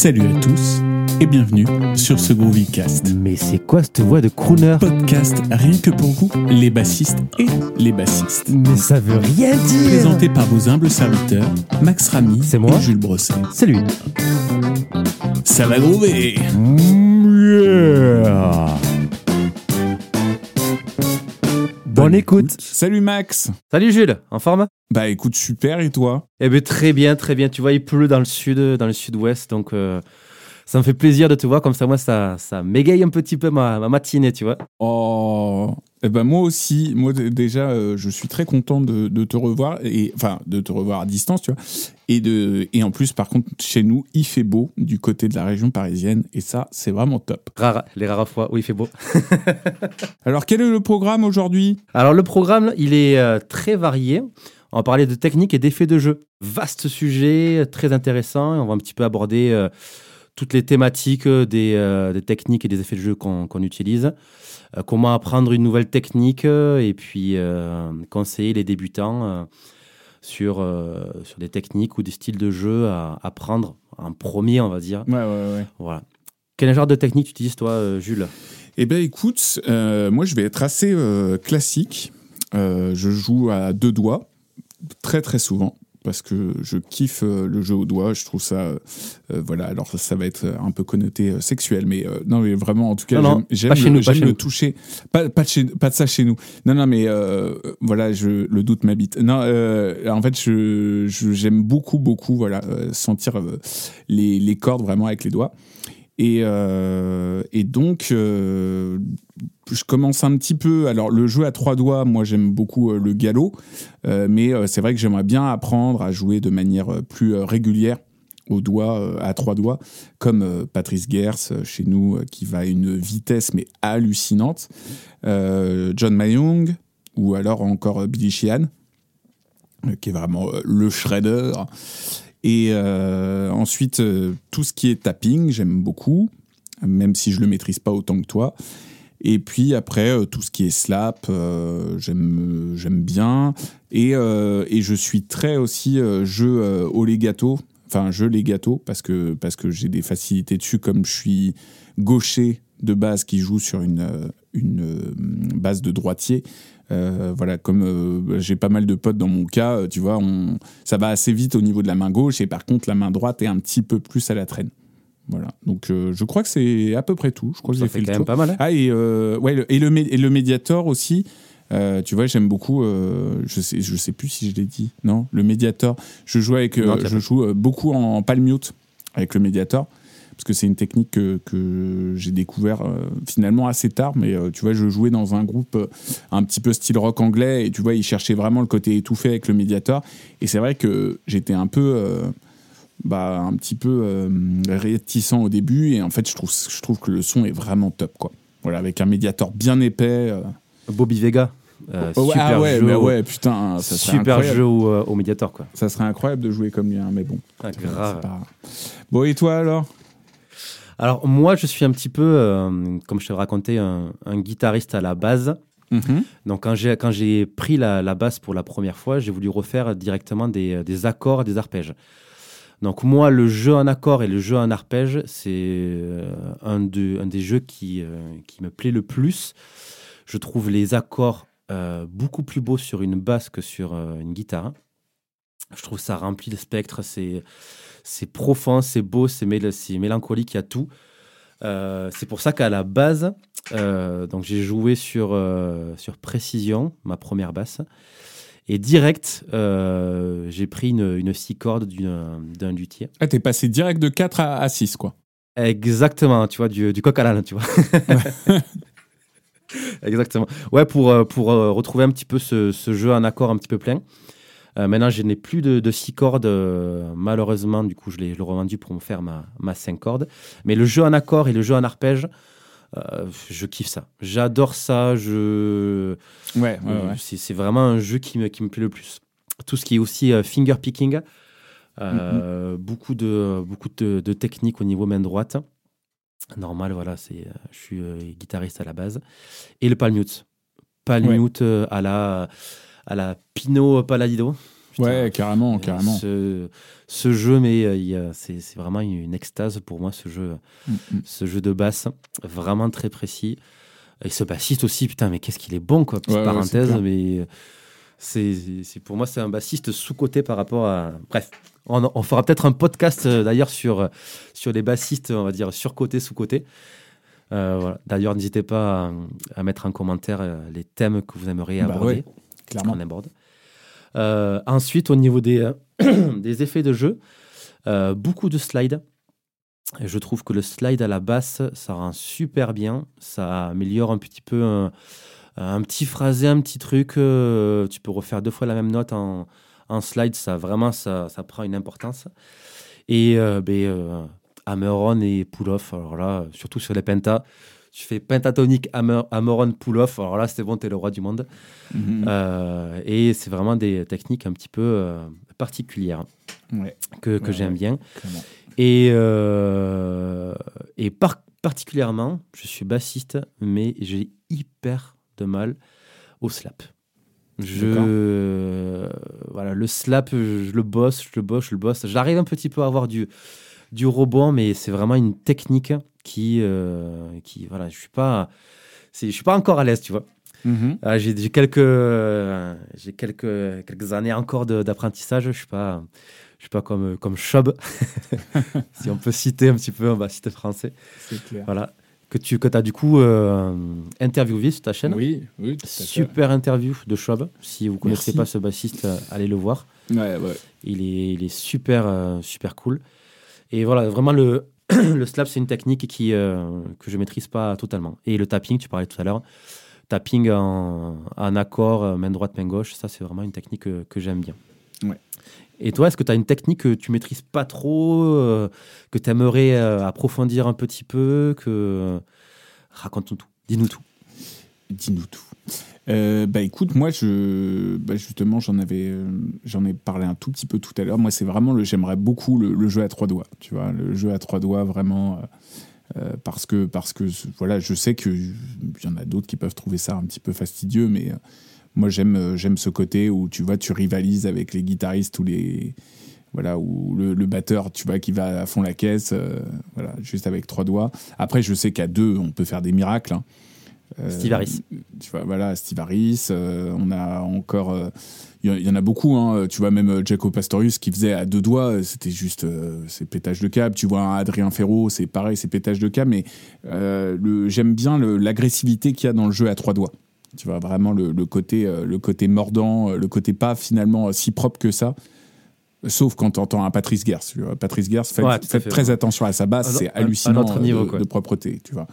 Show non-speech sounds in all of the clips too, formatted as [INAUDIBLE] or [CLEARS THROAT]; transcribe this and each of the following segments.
Salut à tous et bienvenue sur ce Groovycast. Mais c'est quoi cette voix de crooner? Podcast rien que pour vous, les bassistes et les bassistes. Mais ça veut rien dire Présenté par vos humbles serviteurs, Max Ramy C'est moi? et Jules Brosset. C'est lui. Ça va groover Yeah. Bonne écoute. Salut Max Salut Jules, en forme? Bah écoute, super et toi? Eh bien très bien, très bien. Tu vois, il pleut dans le sud, dans le sud-ouest, donc euh, ça me fait plaisir de te voir comme ça. Moi, ça, ça m'égaye un petit peu ma, ma matinée, tu vois. Oh eh ben moi aussi, moi déjà, euh, je suis très content de, de te revoir et enfin de te revoir à distance, tu vois. Et de et en plus, par contre, chez nous, il fait beau du côté de la région parisienne et ça, c'est vraiment top. Rare, les rares fois où il fait beau. [LAUGHS] Alors, quel est le programme aujourd'hui? Alors le programme, il est euh, très varié. On va parler de technique et d'effets de jeu. Vaste sujet, très intéressant. On va un petit peu aborder euh, toutes les thématiques euh, des, euh, des techniques et des effets de jeu qu'on qu'on utilise. Comment apprendre une nouvelle technique et puis conseiller les débutants sur, euh, sur des techniques ou des styles de jeu à apprendre en premier, on va dire. Ouais, ouais, ouais. Voilà. Quel genre de technique tu utilises toi, euh, Jules? Eh ben écoute, euh, moi je vais être assez euh, classique. Euh, je joue à deux doigts très très souvent parce que je kiffe euh, le jeu au doigt. Je trouve ça, euh, euh, voilà. Alors ça, va être un peu connoté sexuel, mais euh, non, mais vraiment en tout cas, j'aime j'aime le, pas j'aime le toucher. Pas pas de, chez- pas de ça chez nous. Non, non, mais euh, voilà, je, le doute m'habite. Non, en fait, je je- j'aime beaucoup beaucoup voilà sentir les les cordes vraiment avec les doigts. Et, euh, et donc, euh, je commence un petit peu. Alors, le jeu à trois doigts, moi, j'aime beaucoup euh, le galop. Mais c'est vrai que j'aimerais bien apprendre à jouer de manière plus régulière aux doigts, euh, à trois doigts, comme Patrice Gers chez nous, qui va à une vitesse mais hallucinante. John Mayung, ou alors encore Billy Sheehan, qui est vraiment le shredder. Et euh, ensuite, euh, tout ce qui est tapping, j'aime beaucoup, même si je le maîtrise pas autant que toi. Et puis après, euh, tout ce qui est slap, j'aime bien. Et, et je suis très aussi euh, jeu au legato, enfin jeu legato, parce que, parce que j'ai des facilités dessus, comme je suis gaucher de base qui joue sur une, une base de droitier. Euh, voilà, comme euh, j'ai pas mal de potes dans mon cas, euh, tu vois, on, ça va assez vite au niveau de la main gauche et par contre la main droite est un petit peu plus à la traîne. Voilà, donc euh, je crois que c'est à peu près tout. Je crois que Ça j'ai fait fait quand le même tour. pas mal. hein Ah et ouais le- et le et le médiator aussi. euh, tu vois, j'aime beaucoup. euh, je sais, je sais plus si je l'ai dit. Non, le médiator. Je joue avec, euh, Non, je joue beaucoup en palm mute avec le médiator parce que c'est une technique que, que j'ai découvert euh, finalement assez tard. Mais euh, tu vois, je jouais dans un groupe euh, un petit peu style rock anglais et tu vois, ils cherchaient vraiment le côté étouffé avec le médiator. Et c'est vrai que j'étais un peu bah, un petit peu réticent au début et en fait je trouve, je trouve que le son est vraiment top quoi. Voilà, avec un médiator bien épais. Bobby Vega. euh, Oh, super ah ouais, jeu, mais ouais, putain, ça super incroyable. jeu au, euh, au médiator quoi. ça serait incroyable de jouer comme lui, hein, mais bon. Ah, grave. pas- Bon, et toi alors? Alors moi je suis un petit peu, euh, comme je te racontais, un, un guitariste à la base. Mhm. Donc quand j'ai quand j'ai pris la, la basse pour la première fois, j'ai voulu refaire directement des, des accords, des arpèges. Donc moi le jeu en accord et le jeu en arpège, c'est euh, un, de- un des jeux qui, euh, qui me plaît le plus. Je trouve les accords euh, beaucoup plus beaux sur une basse que sur euh, une guitare. Je trouve ça remplit de spectres, c'est c'est profond, c'est beau, c'est mél- c'est mélancolique, il y a tout. Euh, c'est pour ça qu'à la base, euh, donc j'ai joué sur, euh, sur Précision, ma première basse. Et direct, j'ai pris une, une six cordes d'un luthier. Ah, t'es passé direct de 4 à, à 6 quoi. Exactement, tu vois, du, du coq à l'âne, tu vois. [LAUGHS] Exactement. Ouais, pour, pour retrouver un petit peu ce, ce jeu en accord un petit peu plein. Euh, maintenant, je n'ai plus de, de six cordes. euh, malheureusement, du coup, je l'ai revendu pour me faire ma, ma cinq cordes. Mais le jeu en accord et le jeu en arpège, euh, je kiffe ça. J'adore ça. Je... Ouais, ouais, ouais. C'est vraiment un jeu qui me, qui me plaît le plus. Tout ce qui est aussi finger picking, euh, beaucoup, de, beaucoup de, de techniques au niveau main droite. Normal, voilà, c'est, je suis guitariste à la base. Et le palm mute. Palm Ouais. mute euh, à la, à la Pino Paladido. Putain, Ouais, carrément, euh, carrément. Ce, ce jeu, mais euh, c'est vraiment une extase pour moi, ce jeu, Mm, mm. ce jeu de basse, vraiment très précis. Et ce bassiste aussi, putain, mais qu'est-ce qu'il est bon, quoi. Petite Ouais, parenthèse, mais euh, c'est pour moi, c'est un bassiste sous-côté par rapport à. Bref, on, on fera peut-être un podcast d'ailleurs sur, sur les bassistes, on va dire, sur-côté, sous-côté. Euh, voilà. D'ailleurs, n'hésitez pas à, à mettre en commentaire les thèmes que vous aimeriez Bah aborder. ouais, clairement. Euh, ensuite, au niveau des, [COUGHS] des effets de jeu, euh, beaucoup de slides. Je trouve que le slide à la basse, ça rend super bien. Ça améliore un petit peu un, petit phrasé, un petit truc. euh, tu peux refaire deux fois la même note en, slide. Ça vraiment, ça, ça prend une importance. Et ben, hammer-on et pull-off. Alors là, surtout sur les pentas, tu fais pentatonique, hammer- hammer-on, pull-off. Alors là, c'est bon, t'es le roi du monde. Mhm. Euh, et c'est vraiment des techniques un petit peu euh, particulières Ouais, que, que Ouais, j'aime ouais. bien. clairement. Et, euh, et par- particulièrement, je suis bassiste, mais j'ai hyper de mal au slap. Je, voilà, le slap, je, je le bosse, je le bosse, je le bosse. J'arrive un petit peu à avoir du, du rebond, mais c'est vraiment une technique qui, euh, qui voilà, je suis pas, je suis pas encore à l'aise, tu vois. Mhm. Ah, j'ai quelques, euh, j'ai quelques, quelques années encore d'apprentissage. Je suis pas, je suis pas comme comme Chob, [LAUGHS] si on peut citer un petit peu un bassiste français. C'est clair. Voilà, que tu que as du coup euh, interviewé sur ta chaîne. Oui, oui, tout à fait. Super interview de Chob. Si vous connaissez Merci. pas ce bassiste, euh, allez le voir. Ouais, ouais. Il est, il est super, euh, super cool. Et voilà, vraiment le, [CLEARS THROAT] le slap, c'est une technique qui, euh, que je maîtrise pas totalement. Et le tapping, tu parlais tout à l'heure, tapping en, en accord, euh, main droite, main gauche, ça c'est vraiment une technique que, que j'aime bien. Ouais. Et toi, est-ce que tu as une technique que tu maîtrises pas trop, euh, que tu aimerais euh, approfondir un petit peu, que raconte-nous tout, dis-nous tout. Dis-nous tout. Euh, bah écoute, moi je, bah, justement j'en avais, euh, j'en ai parlé un tout petit peu tout à l'heure. Moi c'est vraiment le, j'aimerais beaucoup le, jeu à trois doigts. Tu vois, le jeu à trois doigts vraiment euh, parce que parce que voilà, je sais que il y en a d'autres qui peuvent trouver ça un petit peu fastidieux, mais moi j'aime j'aime ce côté où tu vois tu rivalises avec les guitaristes ou les voilà où le, batteur tu vois qui va à fond la caisse, voilà juste avec trois doigts. Après je sais qu'à deux on peut faire des miracles. hein. Euh, Steve Harris. tu vois, voilà, Steve Harris. euh, on a encore. euh, Il y, y en a beaucoup, hein, tu vois, même euh, Jaco Pastorius qui faisait à deux doigts, euh, c'était juste. euh, c'est pétage de câble. Tu vois, Adrien Ferro, c'est pareil, c'est pétage de câble. Mais euh, le- j'aime bien le- l'agressivité qu'il y a dans le jeu à trois doigts. Tu vois, vraiment le, le côté, euh, le côté mordant, euh, le côté pas finalement euh, si propre que ça. Sauf quand tu entends un Patrice Gers. tu vois. Patrice Gers, faites, Ouais, fait, très ouais. attention à sa basse, Un- c'est un- un hallucinant euh, niveau, de, de propreté, tu vois.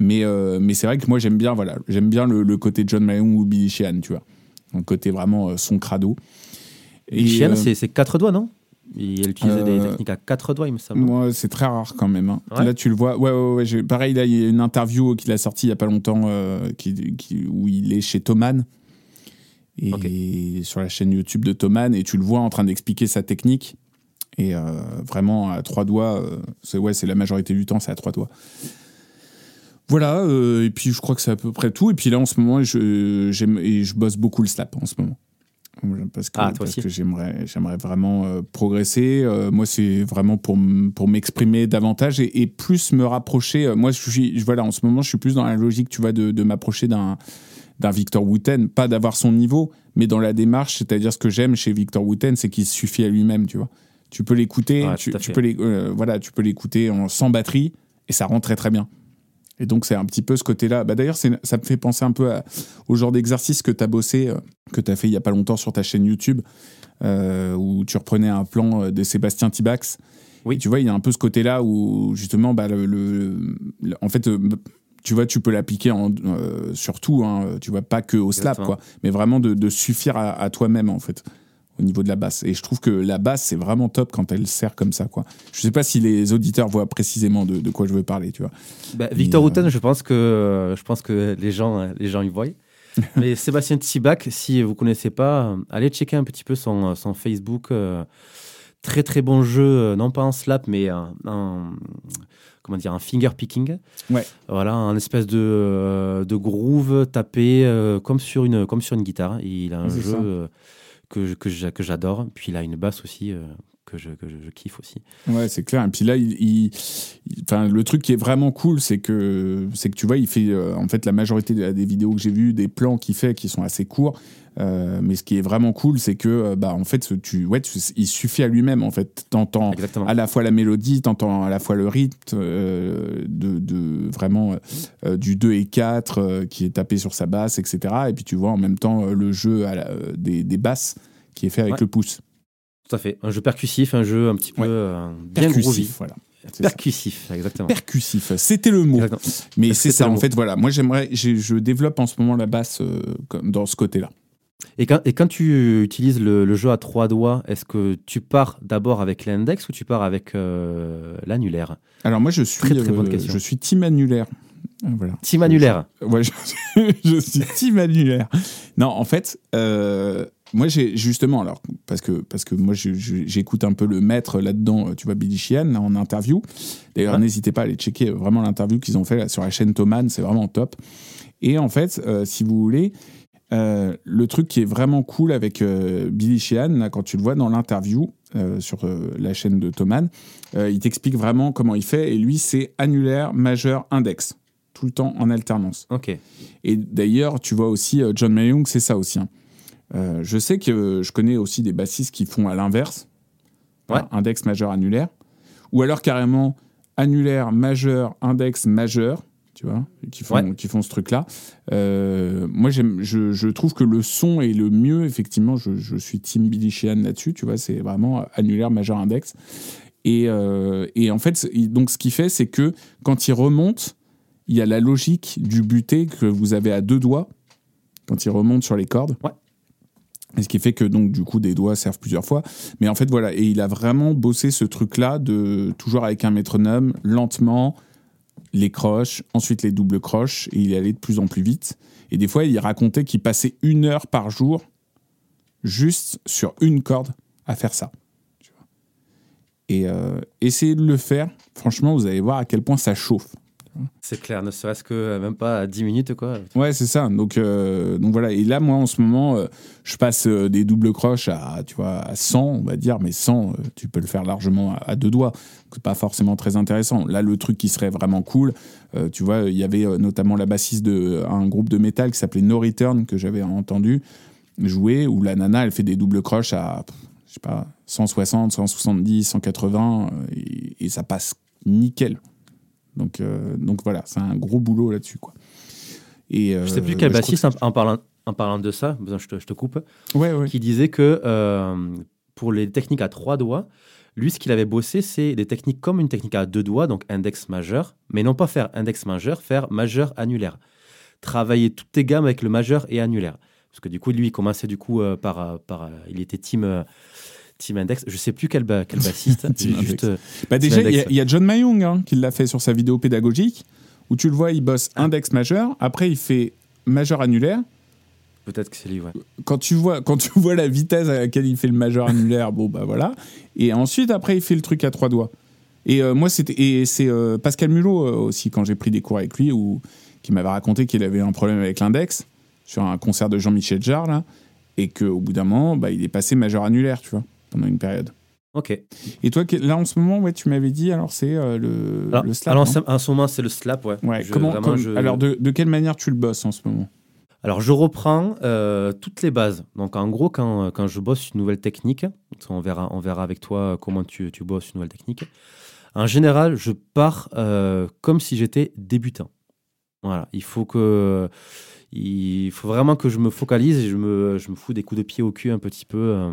Mais, euh, mais c'est vrai que moi j'aime bien, voilà, j'aime bien le, le côté John Mayong ou Billy Sheehan, tu vois. Le côté vraiment euh, son crado. Et Chienne, euh, c'est quatre doigts, non? Il utilisait des euh, techniques à quatre doigts, il me semble. moi, c'est très rare quand même. hein. Ouais. Là, tu le vois. Ouais, ouais, ouais. Pareil, là, il y a une interview qu'il a sortie il y a pas longtemps qui, qui- où il est chez Thoman. Et Ok. sur la chaîne YouTube de Thoman. Et tu le vois en train d'expliquer sa technique. Et vraiment, à trois doigts, c'est ouais, c'est la majorité du temps, c'est à trois doigts. Voilà, euh, et puis je crois que c'est à peu près tout. Et puis là, en ce moment, je, j'aime, et je bosse beaucoup le slap en ce moment. Parce que, Ah, parce que j'aimerais, j'aimerais vraiment euh, progresser. Euh, moi, c'est vraiment pour, m'exprimer davantage et, et plus me rapprocher. moi, je suis, je- voilà, en ce moment, je suis plus dans la logique, tu vois, de, de m'approcher d'un, d'un Victor Wooten. Pas d'avoir son niveau, mais dans la démarche. C'est-à-dire, ce que j'aime chez Victor Wooten, c'est qu'il suffit à lui-même, tu vois. Tu peux l'écouter, Ouais, tu, peux les- voilà, tu peux l'écouter en sans batterie et ça rend très très bien. Et donc, c'est un petit peu ce côté-là. Bah, D'ailleurs, ça me fait penser un peu à- au genre d'exercice que tu as bossé, euh, que tu as fait il y a pas longtemps sur ta chaîne YouTube, euh, où tu reprenais un plan euh, de Sébastien Tibax. Oui. Et tu vois, il y a un peu ce côté-là où, justement, bah, le, le- le- en fait, tu vois, tu peux l'appliquer euh, sur tout, hein, tu vois, pas que au slap, Exactement. quoi, mais vraiment de, de suffire à, à toi-même, en fait, au niveau de la basse. Et je trouve que la basse, c'est vraiment top quand elle sert comme ça, quoi. Je sais pas si les auditeurs voient précisément de, de quoi je veux parler, tu vois. Bah, Victor Et, euh, Houghton, je pense que je pense que les gens les gens y voient. [LAUGHS] Mais Sébastien Tibac, si vous connaissez pas, euh, allez checker un petit peu son, son Facebook. euh, très très bon jeu, euh, non pas en slap, mais en, en- comment dire, en finger picking. Ouais. Voilà, un espèce de, euh, de groove tapé euh, comme sur une comme sur une guitare. Et il a un jeu euh, que, que, j'adore. Puis il a une basse aussi que je, que je, kiffe aussi. Ouais, c'est clair. Et puis là, il, enfin, le truc qui est vraiment cool, c'est que, c'est que tu vois, il fait euh, en fait la majorité des, vidéos que j'ai vues, des plans qu'il fait qui sont assez courts. Euh, mais ce qui est vraiment cool, c'est que euh, bah en fait, tu, ouais, il suffit à lui-même en fait. T'entends à la fois la mélodie, t'entends à la fois le rythme de, de, vraiment du 2 et 4 qui est tapé sur sa basse, etc. Et puis tu vois en même temps le jeu à des, des, basses qui est fait avec le pouce. Tout à fait. Un jeu percussif, un jeu un petit peu euh, bien percussif, voilà. Percussif, exactement. Percussif, c'était le mot. Mais c'est ça, en fait, voilà. Moi, j'aimerais, je développe en ce moment la basse euh, dans ce côté-là. Et quand, et quand, tu utilises le, jeu à trois doigts, est-ce que tu pars d'abord avec l'index ou tu pars avec euh, l'annulaire? Alors moi, je suis, très, très bonne question. je suis team annulaire. Voilà. Team annulaire. Ouais, je, [LAUGHS] je, suis team annulaire. Non, en fait, moi, j'ai justement, alors, parce que, parce que moi, j'écoute un peu le maître là-dedans, tu vois, Billy Sheehan, en interview. D'ailleurs, n'hésitez pas à aller checker vraiment l'interview qu'ils ont fait sur la chaîne Thoman, c'est vraiment top. Et en fait, euh, si vous voulez, euh, le truc qui est vraiment cool avec euh, Billy Sheehan, quand tu le vois dans l'interview sur la chaîne de Thoman, il t'explique vraiment comment il fait. Et lui, c'est annulaire, majeur, index. Tout le temps en alternance. Ok. Et d'ailleurs, tu vois aussi, John Mayung, c'est ça aussi. Hein. Euh, je sais que je connais aussi des bassistes qui font à l'inverse, index majeur annulaire, ou alors carrément annulaire majeur index majeur, tu vois, qui font, qui font ce truc-là. Euh, moi, je, je, trouve que le son est le mieux, effectivement. Je, je suis Team Billy Sheehan là-dessus, tu vois, c'est vraiment annulaire majeur index. Et, euh, et, en fait, donc ce qu'il fait, c'est que quand il remonte, il y a la logique du buté que vous avez à deux doigts quand il remonte sur les cordes. Ouais. Ce qui fait que donc du coup des doigts servent plusieurs fois. Mais en fait voilà, et il a vraiment bossé ce truc-là de toujours avec un métronome, lentement, les croches, ensuite les doubles croches, et il allait de plus en plus vite. Et des fois il racontait qu'il passait une heure par jour juste sur une corde à faire ça. Et euh, essayez de le faire, franchement vous allez voir à quel point ça chauffe. C'est clair, ne serait-ce que euh, même pas à 10 minutes, quoi. Ouais, c'est ça. Donc, euh, donc voilà. Et là, moi, en ce moment, euh, je passe des doubles croches à, tu vois, à 100, on va dire, mais 100, tu peux le faire largement à, deux doigts. C'est pas forcément très intéressant. Là, le truc qui serait vraiment cool, tu vois, il y avait notamment la bassiste d'un groupe de métal qui s'appelait No Return, que j'avais entendu jouer, où la nana, elle fait des doubles croches à, je sais pas, 160, 170, 180, et ça passe nickel. Donc, euh, donc voilà, c'est un gros boulot là-dessus. Quoi. Et, euh, je sais plus quel bassiste, en, parlant, en parlant de ça, je te, je te coupe, ouais, ouais. qui disait que euh, pour les techniques à trois doigts, lui, ce qu'il avait bossé, c'est des techniques comme une technique à deux doigts, donc index majeur, mais non pas faire index majeur, faire majeur annulaire. Travailler toutes tes gammes avec le majeur et annulaire. Parce que du coup, lui, il commençait du coup par, par. Il était team Team Index, je sais plus quel, quel bassiste. [LAUGHS] juste, euh, bah déjà, il y, a John Mayung hein, qui l'a fait sur sa vidéo pédagogique, où tu le vois, il bosse ah. index majeur, après il fait majeur annulaire. Peut-être que c'est lui, ouais. Quand tu, vois, quand tu vois la vitesse à laquelle il fait le majeur annulaire, bon, bah voilà. Et ensuite, après, il fait le truc à trois doigts. Et euh, moi, c'était. C'est euh, Pascal Mulot aussi, quand j'ai pris des cours avec lui, où, qui m'avait raconté qu'il avait un problème avec l'index, sur un concert de Jean-Michel Jarre, là, et qu'au bout d'un moment, bah, il est passé majeur annulaire, tu vois pendant une période. Ok. Et toi, là en ce moment, ouais, tu m'avais dit, alors c'est euh, le, alors, le, slap. Alors en ce moment, c'est le slap, ouais. ouais comment, Alors de, de, quelle manière tu le bosses en ce moment? Alors je reprends euh, toutes les bases. Donc en gros, quand, quand, je bosse une nouvelle technique, on verra, on verra avec toi comment tu, tu bosses une nouvelle technique. En général, je pars euh, comme si j'étais débutant. Voilà, il faut que. Il faut vraiment que je me focalise et je me, je me fous des coups de pied au cul un petit peu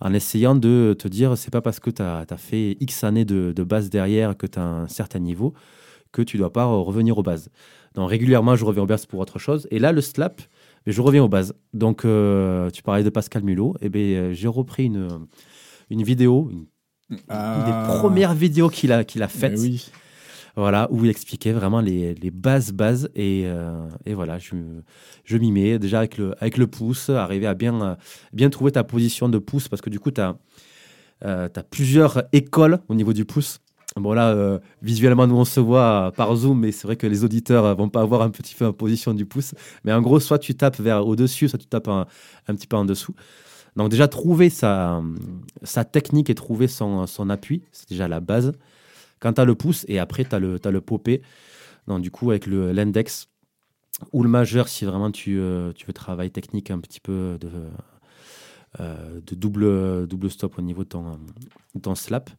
en essayant de te dire c'est pas parce que tu as, fait X années de, base derrière que tu as un certain niveau que tu dois pas revenir aux bases. Donc régulièrement, je reviens aux bases pour autre chose. Et là, le slap, je reviens aux bases. Donc, euh, tu parlais de Pascal Mulot. Et eh bien, euh, j'ai repris une, une vidéo, une, des ah. premières vidéos qu'il a, qu'il a faites. Oui voilà, où il expliquait vraiment les, les bases, bases. Et, euh, et voilà, je, je m'y mets déjà avec le, avec le pouce, arriver à bien, bien trouver ta position de pouce, parce que du coup, tu as, euh, plusieurs écoles au niveau du pouce. Bon là, euh, visuellement, nous on se voit par Zoom, mais c'est vrai que les auditeurs vont pas avoir un petit peu en position du pouce. Mais en gros, soit tu tapes vers au-dessus, soit tu tapes un, un petit peu en dessous. Donc déjà, trouver sa, sa technique et trouver son, son appui, c'est déjà la base. Quand tu as le pouce, et après, tu as le, as le popé. Donc du coup, avec l'index ou le majeur, si vraiment tu, euh, tu veux travailler technique un petit peu de, euh, de double, double stop au niveau de ton, ton slap.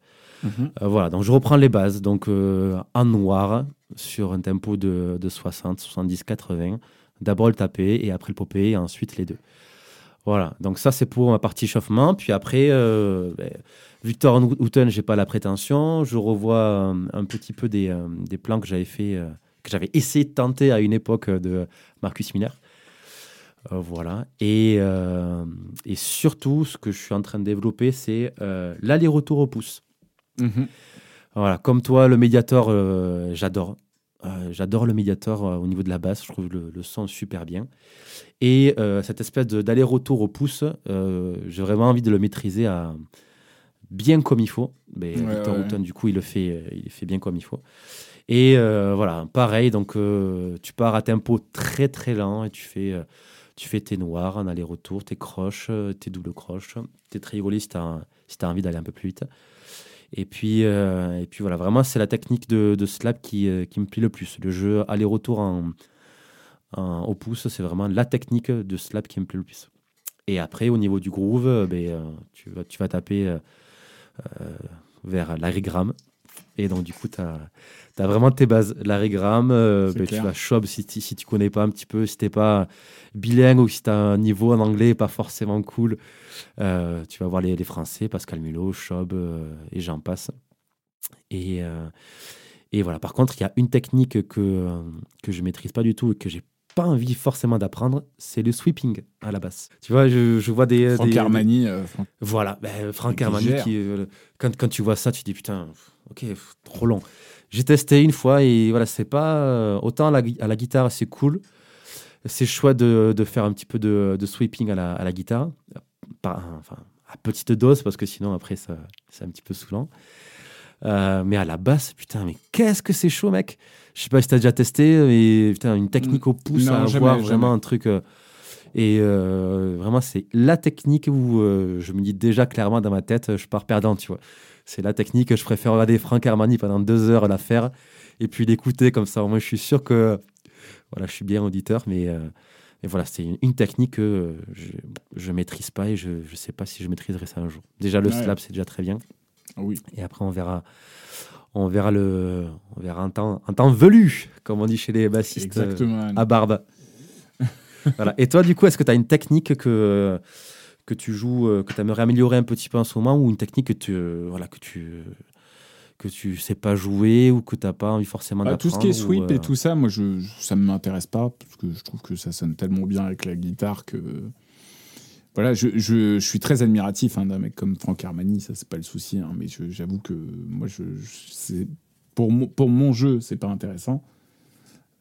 Mhm. Euh, voilà, donc je reprends les bases. Donc en noir, sur un tempo de, de 60, 70, 80. D'abord le tapé et après le popé et ensuite les deux. Voilà, donc ça c'est pour ma partie chauffement. Puis après, euh, ben, Victor Houghton, j'ai pas la prétention. Je revois euh, un petit peu des, euh, des plans que j'avais fait, que j'avais essayé de tenter à une époque de Marcus Miller. voilà. Et, et, surtout, ce que je suis en train de développer, c'est l'aller-retour au pouce. Mhm. Voilà, comme toi, le médiator, j'adore. J'adore le médiator au niveau de la basse. Je trouve le, le son super bien. Et euh, cette espèce d'aller-retour au pouce, euh, j'ai vraiment envie de le maîtriser à bien comme il faut. Mais Victor Houghton, du coup, il le fait, il fait bien comme il faut. Et euh, voilà, pareil, donc tu pars à tempo très très lent et tu fais, tu fais tes noirs en aller-retour, tes croches, tes doubles croches, tes trigolis si tu as, as, envie d'aller un peu plus vite. Et puis, et puis voilà, vraiment, c'est la technique de, slap qui, qui me plaît le plus. Le jeu aller-retour en, au pouce, c'est vraiment la technique de slap qui me plaît le plus. Et après, au niveau du groove, euh, ben, euh, tu, vas, tu vas taper euh, vers l'arigramme. Et donc, du coup, tu as, as, vraiment tes bases. L'arigramme, ben, tu vas shop si, si tu connais pas un petit peu, si tu pas bilingue ou si tu as un niveau en anglais pas forcément cool. tu vas voir les, les Français, Pascal Mulot, Chob et j'en passe. Et, et voilà. Par contre, il y a une technique que, que je maîtrise pas du tout et que j'ai pas envie forcément d'apprendre, c'est le sweeping à la basse. Tu vois, je, je vois des. Franck Armani. Euh, voilà, ben, Franck Armani, qui, euh, quand, quand, tu vois ça, tu te dis putain, ok, trop long. J'ai testé une fois et voilà, c'est pas. Euh, autant à la, à la guitare, c'est cool. C'est choix de, de, faire un petit peu de, de sweeping à la, à la guitare. Pas, enfin, à petite dose, parce que sinon, après, ça, c'est un petit peu saoulant. mais à la basse, putain, mais qu'est-ce que c'est chaud, mec! Je sais pas si tu as déjà testé, mais putain, une technique au pouce à avoir, vraiment un truc. Euh, et euh, vraiment, c'est la technique où euh, je me dis déjà clairement dans ma tête, je pars perdant, tu vois. C'est la technique que je préfère regarder Franck Armani pendant deux heures la faire et puis l'écouter comme ça. Moi, je suis sûr que voilà, je suis bien auditeur, mais, mais voilà, c'est une, technique que je ne maîtrise pas et je ne sais pas si je maîtriserai ça un jour. Déjà, le slap, c'est déjà très bien. Oui. Et après, on verra on verra le, on verra un temps, un temps velu, comme on dit chez les bassistes euh, à barbe. [LAUGHS] voilà. Et toi, du coup, est-ce que tu as une technique que, que tu joues, euh, que tu aimerais améliorer un petit peu en ce moment, ou une technique que tu, euh, voilà, que tu, que tu sais pas jouer ou que tu n'as pas envie forcément d'apprendre bah, Tout ce qui est sweep et tout ça, moi, je, ça ne m'intéresse pas, parce que je trouve que ça sonne tellement bien avec la guitare que voilà, je, je, suis très admiratif hein, d'un mec comme Franck Armani, ça c'est pas le souci, hein, mais j'avoue que moi, je, pour, mon, pour mon jeu, c'est pas intéressant.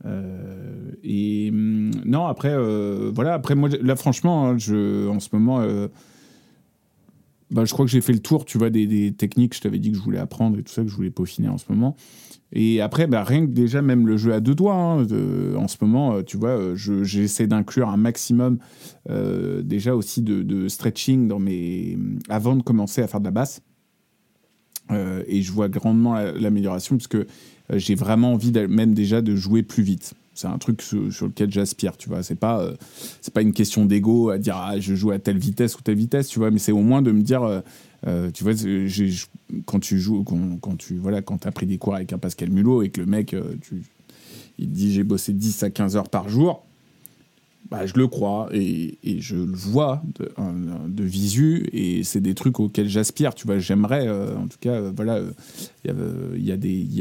Euh, et hum, non, après, euh, voilà, après moi, là, franchement, hein, je, en ce moment, euh, bah, je crois que j'ai fait le tour, tu vois, des, des techniques que je t'avais dit que je voulais apprendre et tout ça, que je voulais peaufiner en ce moment. Et après, bah, rien que déjà, même le jeu à deux doigts, hein, en ce moment, tu vois, j'essaie d'inclure un maximum déjà aussi de, stretching dans mes... avant de commencer à faire de la basse. et je vois grandement l'amélioration parce que j'ai vraiment envie même déjà de jouer plus vite. C'est un truc sur, lequel j'aspire, tu vois. C'est pas, c'est pas une question d'ego à dire ah, je joue à telle vitesse ou telle vitesse, tu vois, mais c'est au moins de me dire euh, tu vois, quand tu joues, quand, tu voilà, quand as pris des cours avec un Pascal Mulot et que le mec, euh, tu, il dit j'ai bossé 10 à 15 heures par jour, bah, je le crois et, je le vois de, de visu et c'est des trucs auxquels j'aspire. Tu vois, j'aimerais, euh, en tout cas, voilà, il y, a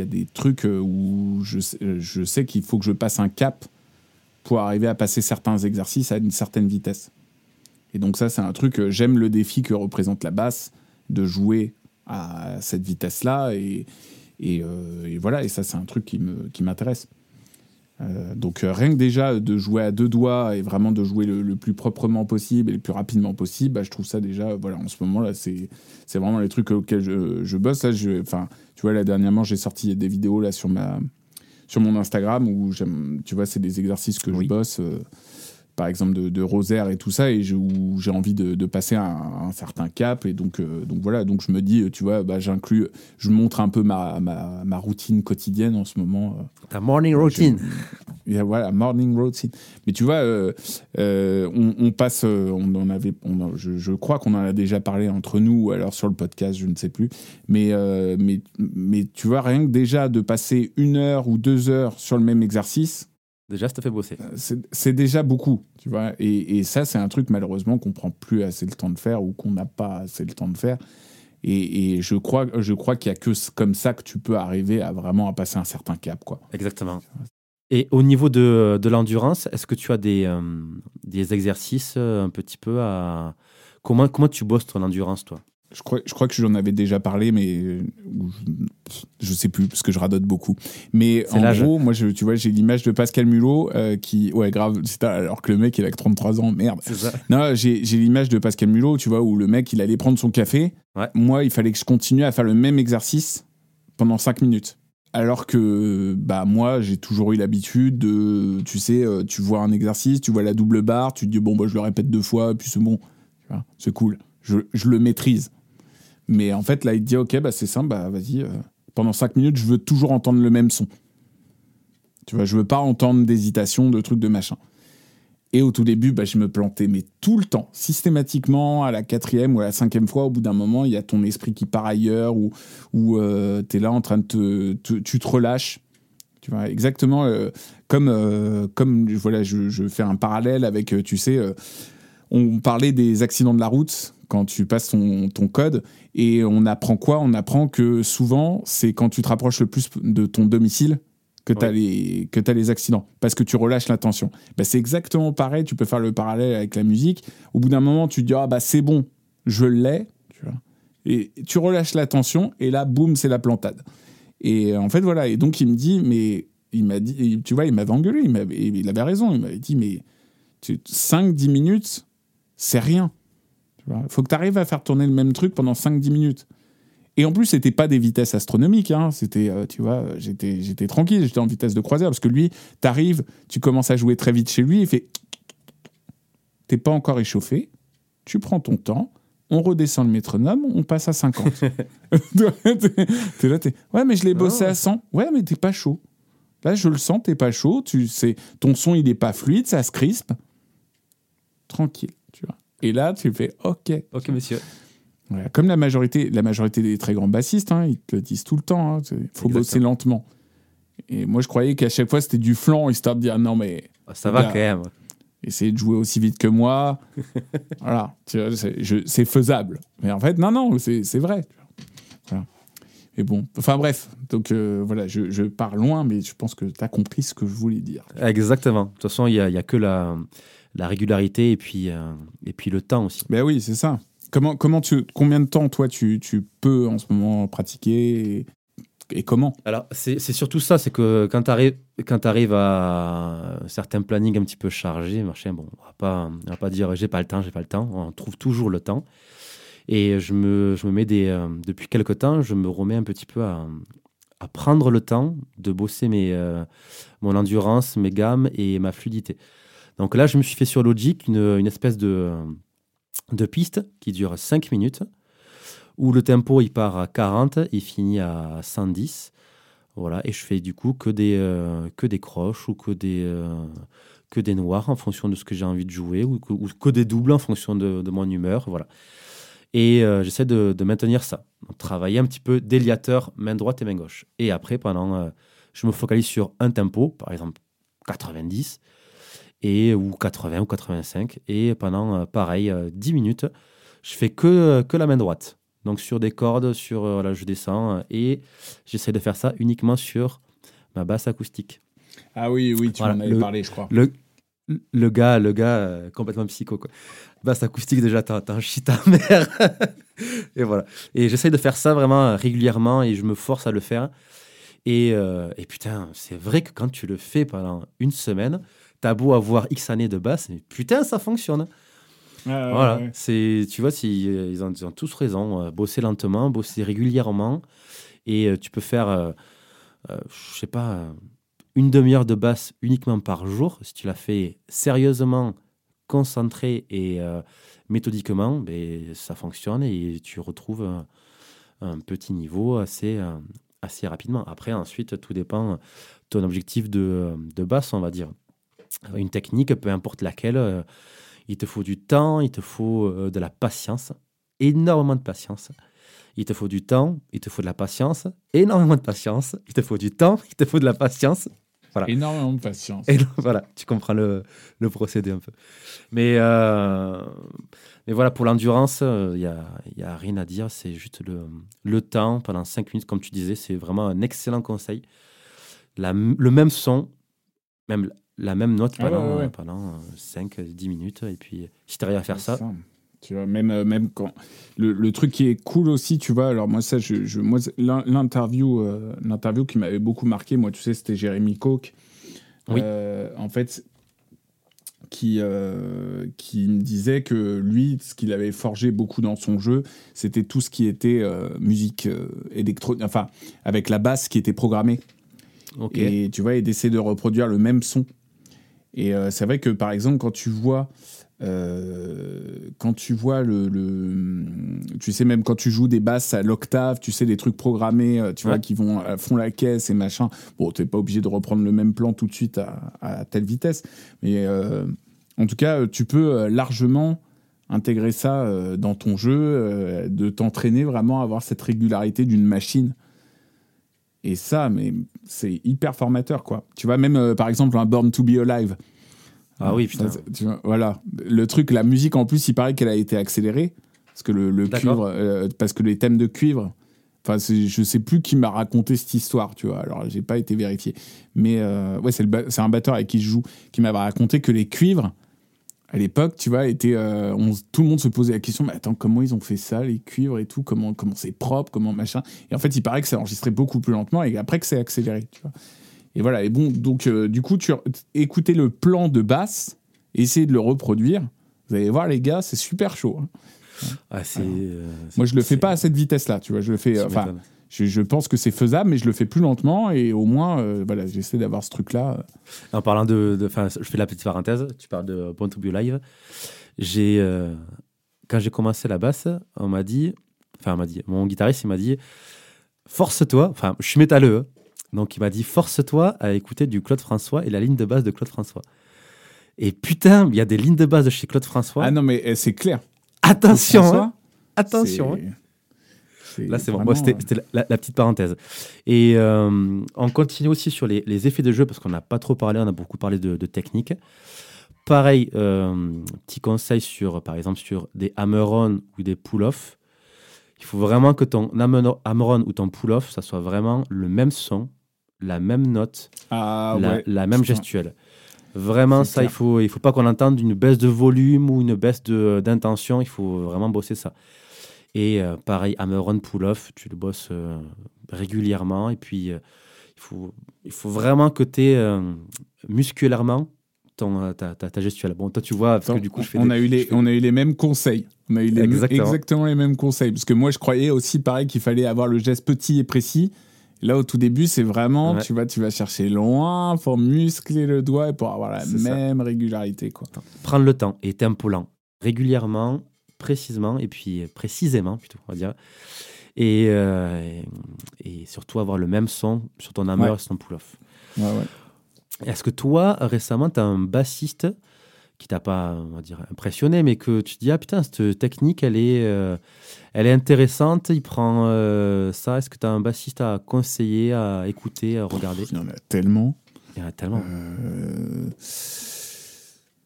des, trucs où je, sais qu'il faut que je passe un cap pour arriver à passer certains exercices à une certaine vitesse. Et donc ça, c'est un truc, j'aime le défi que représente la basse de jouer à cette vitesse-là. Et, euh, voilà, et ça, c'est un truc qui m'intéresse. Euh, donc euh, rien que déjà de jouer à deux doigts et vraiment de jouer le, plus proprement possible et le plus rapidement possible, bah, je trouve ça déjà, voilà, en ce moment-là, c'est vraiment les trucs auxquels je, je bosse. Là, je, tu vois, là, dernièrement, j'ai sorti des vidéos là sur, ma, sur mon Instagram où, tu vois, c'est des exercices que je bosse par exemple de, de Rosaire et tout ça, et je- où j'ai envie de, de passer un, un certain cap. Et donc, euh, donc voilà, donc je me dis, tu vois, bah, j'inclus, je montre un peu ma, ma, ma routine quotidienne en ce moment. euh, Ta morning routine. voilà, morning routine. Mais tu vois, euh, euh, on, on passe, on en avait, on en- je, je crois qu'on en a déjà parlé entre nous, ou alors sur le podcast, je ne sais plus. Mais, mais, mais tu vois, rien que déjà de passer une heure ou deux heures sur le même exercice, Déjà, ça te fait bosser. c'est c'est déjà beaucoup, tu vois. Et, et ça, c'est un truc malheureusement qu'on prend plus assez le temps de faire ou qu'on n'a pas assez le temps de faire. Et, et je crois, je crois qu'il y a que comme ça que tu peux arriver à vraiment à passer un certain cap, quoi. Exactement. Et au niveau de, de l'endurance, est-ce que tu as des, euh, des exercices euh, un petit peu à... Comment, comment tu bosses ton endurance, toi? Je crois, je crois que j'en avais déjà parlé, mais euh, je, sais plus parce que je radote beaucoup. Mais en gros, moi, je, tu vois, j'ai l'image de Pascal Mulot euh, qui, ouais, grave, alors que le mec il a que 33 ans, merde. Ça. Non, j'ai l'image de Pascal Mulot, tu vois, où le mec, il allait prendre son café. Ouais. Moi, il fallait que je continue à faire le même exercice pendant 5 minutes. Alors que, bah, moi, j'ai toujours eu l'habitude de, tu sais, euh, tu vois un exercice, tu vois la double barre, tu te dis, bon, bah, je le répète deux fois, puis c'est bon. C'est cool. Je, je le maîtrise. Mais en fait, là, il dit, ok, bah, c'est simple, bah, vas-y, euh, pendant 5 minutes, je veux toujours entendre le même son. Tu vois, je veux pas entendre d'hésitation, de trucs, de machin. Et au tout début, bah, je me plantais, mais tout le temps, systématiquement, à la quatrième ou à la cinquième fois, au bout d'un moment, il y a ton esprit qui part ailleurs, ou, ou tu es là en train de te, te- Tu te relâches. Tu vois, exactement euh, comme, euh, comme voilà, je, je fais un parallèle avec, euh, tu sais, euh, on parlait des accidents de la route quand tu passes ton, ton code, et on apprend quoi? On apprend que souvent, c'est quand tu te rapproches le plus de ton domicile que tu as, les, que t'as les accidents, parce que tu relâches la tension. Bah, c'est exactement pareil, tu peux faire le parallèle avec la musique. Au bout d'un moment, tu te dis, ah bah c'est bon, je l'ai, tu vois. Et tu relâches la tension, et là, boum, c'est la plantade. Et en fait, voilà. Et donc, il me dit, mais il m'a dit, tu vois, il m'avait engueulé, il, m'avait- il avait raison. Il m'avait dit, mais 5-10 minutes, c'est rien. Il faut que tu arrives à faire tourner le même truc pendant 5-10 minutes. Et en plus, c'était pas des vitesses astronomiques. Hein. C'était, euh, tu vois, j'étais, j'étais tranquille, j'étais en vitesse de croisière parce que lui, t'arrives, tu commences à jouer très vite chez lui, il fait, t'es pas encore échauffé, tu prends ton temps, on redescend le métronome, on passe à 50. [LAUGHS] [LAUGHS] t'es là, t'es, ouais, mais je l'ai bossé Ah ouais. à 100. Ouais, mais t'es pas chaud. Là, je le sens, t'es pas chaud, tu sais, ton son, il est pas fluide, ça se crispe. Tranquille. Et là, tu fais, ok, Ok, monsieur. comme la majorité, la majorité des très grands bassistes, hein, ils te le disent tout le temps. Il faut Exactement. bosser lentement. Et moi, je croyais qu'à chaque fois, c'était du flanc, histoire de dire non, mais Ah, Ça va quand même. essayez de jouer aussi vite que moi. [LAUGHS] voilà, tu vois, c'est faisable. Mais en fait, non, non, c'est vrai. Voilà. Et bon, enfin bref, donc euh, voilà, je, je pars loin, mais je pense que tu as compris ce que je voulais dire. Exactement. De toute façon, il n'y a, y a que la, la régularité et puis, euh, et puis le temps aussi. Ben oui, c'est ça. Comment, comment tu, combien de temps, toi, tu, tu peux en ce moment pratiquer et, et comment? Alors, c'est surtout ça, c'est que quand tu arrives, quand arrives à certains plannings un petit peu chargés, machin, bon, on va pas, on va pas dire j'ai pas le temps, j'ai pas le temps, on trouve toujours le temps. Et je me, je me mets des, euh, depuis quelques temps, je me remets un petit peu à, à prendre le temps de bosser mes, euh, mon endurance, mes gammes et ma fluidité. Donc là, je me suis fait sur Logic une, espèce de, de piste qui dure 5 minutes, où le tempo il part à 40, il finit à 110. Voilà, et je fais du coup que des, euh, que des croches ou que des, euh, que des noirs en fonction de ce que j'ai envie de jouer ou que, des doubles en fonction de, mon humeur. Voilà. Et euh, j'essaie de, maintenir ça. Donc, travailler un petit peu déliateur, main droite et main gauche. Et après, pendant, je me focalise sur un tempo, par exemple 90, et, ou 80 ou 85. Et pendant, euh, pareil, euh, 10 minutes, je fais que, euh, que la main droite. Donc sur des cordes, sur, euh, voilà, je descends euh, et j'essaie de faire ça uniquement sur ma basse acoustique. Ah oui, oui, tu Voilà, m'en avais le- parlé, je crois. Le, le gars, le gars euh, complètement psycho. Quoi. Basse acoustique, déjà, t'en t'en chies ta mère. [LAUGHS] et voilà. Et j'essaie de faire ça vraiment euh, régulièrement et je me force à le faire. Et, euh, et putain, c'est vrai que quand tu le fais pendant une semaine, t'as beau avoir X années de basse, mais putain, ça fonctionne. Voilà, c'est tu vois, si, euh, ils, ont, ils ont tous raison. euh, bosser lentement, bosser régulièrement, et euh, tu peux faire, euh, je sais pas, une demi-heure de basse uniquement par jour, si tu la fais sérieusement, concentré et méthodiquement, ben, ça fonctionne et tu retrouves un, un petit niveau assez, assez rapidement. Après, ensuite, tout dépend de ton objectif de, de basse, on va dire. Une technique, peu importe laquelle, euh, il te faut du temps, il te faut euh, de la patience, énormément de patience. Il te faut du temps, il te faut de la patience, énormément de patience. Il te faut du temps, il te faut de la patience. Voilà. Énormément de patience. Et donc, voilà, tu comprends le, le procédé un peu. Mais, euh, mais voilà, pour l'endurance, il n'y a, y a rien à dire. C'est juste le, le temps pendant 5 minutes, comme tu disais. C'est vraiment un excellent conseil. La, le même son, même la même note Ah ouais, pendant, ouais, pendant 5-10 minutes. Et puis, si tu arrives à faire ça, Tu vois, même, euh, même quand. Le, le truc qui est cool aussi, tu vois, alors moi, ça, je, je- moi, l'in- l'interview, euh, l'interview qui m'avait beaucoup marqué, moi, tu sais, c'était Jérémy Coke. Oui. Euh, en fait, qui, euh, qui me disait que lui, ce qu'il avait forgé beaucoup dans son jeu, c'était tout ce qui était euh, musique euh, électronique, enfin, avec la basse qui était programmée. ok. Et tu vois, et d'essayer de reproduire le même son. Et euh, c'est vrai que par exemple, quand tu vois, euh, quand tu vois le, le- tu sais même quand tu joues des basses à l'octave, tu sais des trucs programmés, euh, tu vois, qui vont à fond la caisse et machin. Bon, t'es pas obligé de reprendre le même plan tout de suite à, à telle vitesse, mais euh, en tout cas, tu peux largement intégrer ça dans ton jeu, de t'entraîner vraiment à avoir cette régularité d'une machine. Et ça, mais c'est hyper formateur, quoi. Tu vois, même euh, par exemple un Born to be Alive. Ah oui, Ça, putain. tu vois, voilà. Le truc, la musique en plus, il paraît qu'elle a été accélérée. Parce que le, cuivre, euh, parce que les thèmes de cuivre, enfin, je sais plus qui m'a raconté cette histoire, tu vois. Alors, j'ai pas été vérifié. Mais euh, ouais, c'est le ba- c'est un batteur avec qui je joue qui m'avait raconté que les cuivres, à l'époque, tu vois, étaient, euh, on- tout le monde se posait la question, mais attends, comment ils ont fait ça, les cuivres et tout, comment comment c'est propre, comment machin. Et en fait, il paraît que ça enregistrait beaucoup plus lentement et après que c'est accéléré, tu vois. Et voilà, et bon, donc euh, du coup, tu écoutez le plan de basse, essayez de le reproduire. Vous allez voir, les gars, c'est super chaud. hein. Ah, c'est, euh, Moi, je le fais pas à cette vitesse-là, tu vois. Je le fais, enfin. Je, je pense que c'est faisable, mais je le fais plus lentement et au moins, euh, voilà, j'essaie d'avoir ce truc-là. En parlant de, enfin, je fais la petite parenthèse. Tu parles de Born to Be Live. J'ai, euh, quand j'ai commencé la basse, on m'a dit, enfin, on m'a dit, mon guitariste, il m'a dit, force-toi. Enfin, je suis métalleux, hein. donc il m'a dit, force-toi à écouter du Claude François et la ligne de base de Claude François. Et putain, il y a des lignes de base de chez Claude François. Ah non, mais euh, c'est clair. attention, François, hein. attention. hein. Là, c'est bon. vraiment, c'était euh, la, la petite parenthèse. Et euh, on continue aussi sur les, les effets de jeu, parce qu'on n'a pas trop parlé, on a beaucoup parlé de, de technique. Pareil, euh, petit conseil sur, par exemple, sur des hammer-on ou des pull-off. Il faut vraiment que ton hammer- hammer-on ou ton pull-off, ça soit vraiment le même son, la même note, Ah la, ouais. la même gestuelle. Vraiment, ça, il faut, il faut pas qu'on entende une baisse de volume ou une baisse de- d'intention. Il faut vraiment bosser ça. Et euh, pareil, hammer-on, pull-off, tu le bosses euh, régulièrement. Et puis, euh, il, faut, il faut vraiment que tu aies musculairement ton, euh, ta, ta, ta gestuelle. Bon, toi, tu vois, parce que du coup, je fais on, des- a eu les, fais- on a eu les mêmes conseils. On a eu les Exactement. exactement les mêmes conseils. Parce que moi, je croyais aussi, pareil, qu'il fallait avoir le geste petit et précis. Là, au tout début, c'est vraiment, Ouais. tu vois, tu vas chercher loin pour muscler le doigt et pour avoir la ça. même régularité, quoi. prendre le temps et tempo lent, régulièrement, précisément, et puis euh, précisément, plutôt, on va dire. Et, euh, et, et surtout avoir le même son sur ton hammer Ouais. et sur ton pull-off. Ouais, ouais. Est-ce que toi, récemment, tu as un bassiste qui t'a pas, on va dire, impressionné, mais que tu te dis, ah putain, cette technique, elle est, euh, elle est intéressante, il prend euh, ça. Est-ce que tu as un bassiste à conseiller, à écouter, à regarder? Il y en a tellement. Il y en a tellement.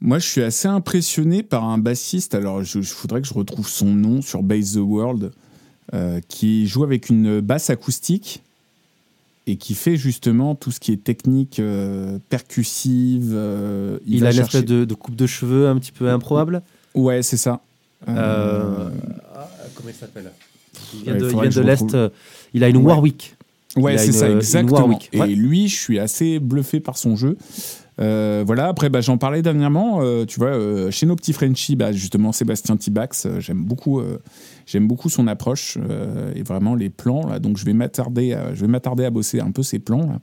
Moi, je suis assez impressionné par un bassiste. Alors, je, je voudrais que je retrouve son nom sur Base the World, euh, qui joue avec une basse acoustique et qui fait justement tout ce qui est technique euh, percussive. euh, il a une chercher- espèce de, de coupe de cheveux un petit peu improbable? Ouais, c'est ça. Euh, ah, comment il s'appelle? Il vient Ouais, de, faudrait l'Est. Il a une Ouais. Warwick. Ouais, c'est ça, exactement. Et ouais. lui, je suis assez bluffé par son jeu. Euh, voilà, après, bah, j'en parlais dernièrement. euh, tu vois, euh, chez nos petits Frenchies, bah, justement, Sébastien Tibax, j'aime beaucoup, j'aime beaucoup son approche et vraiment les plans. Là, donc, je vais m'attarder, à, je vais m'attarder à bosser un peu ses plans. là.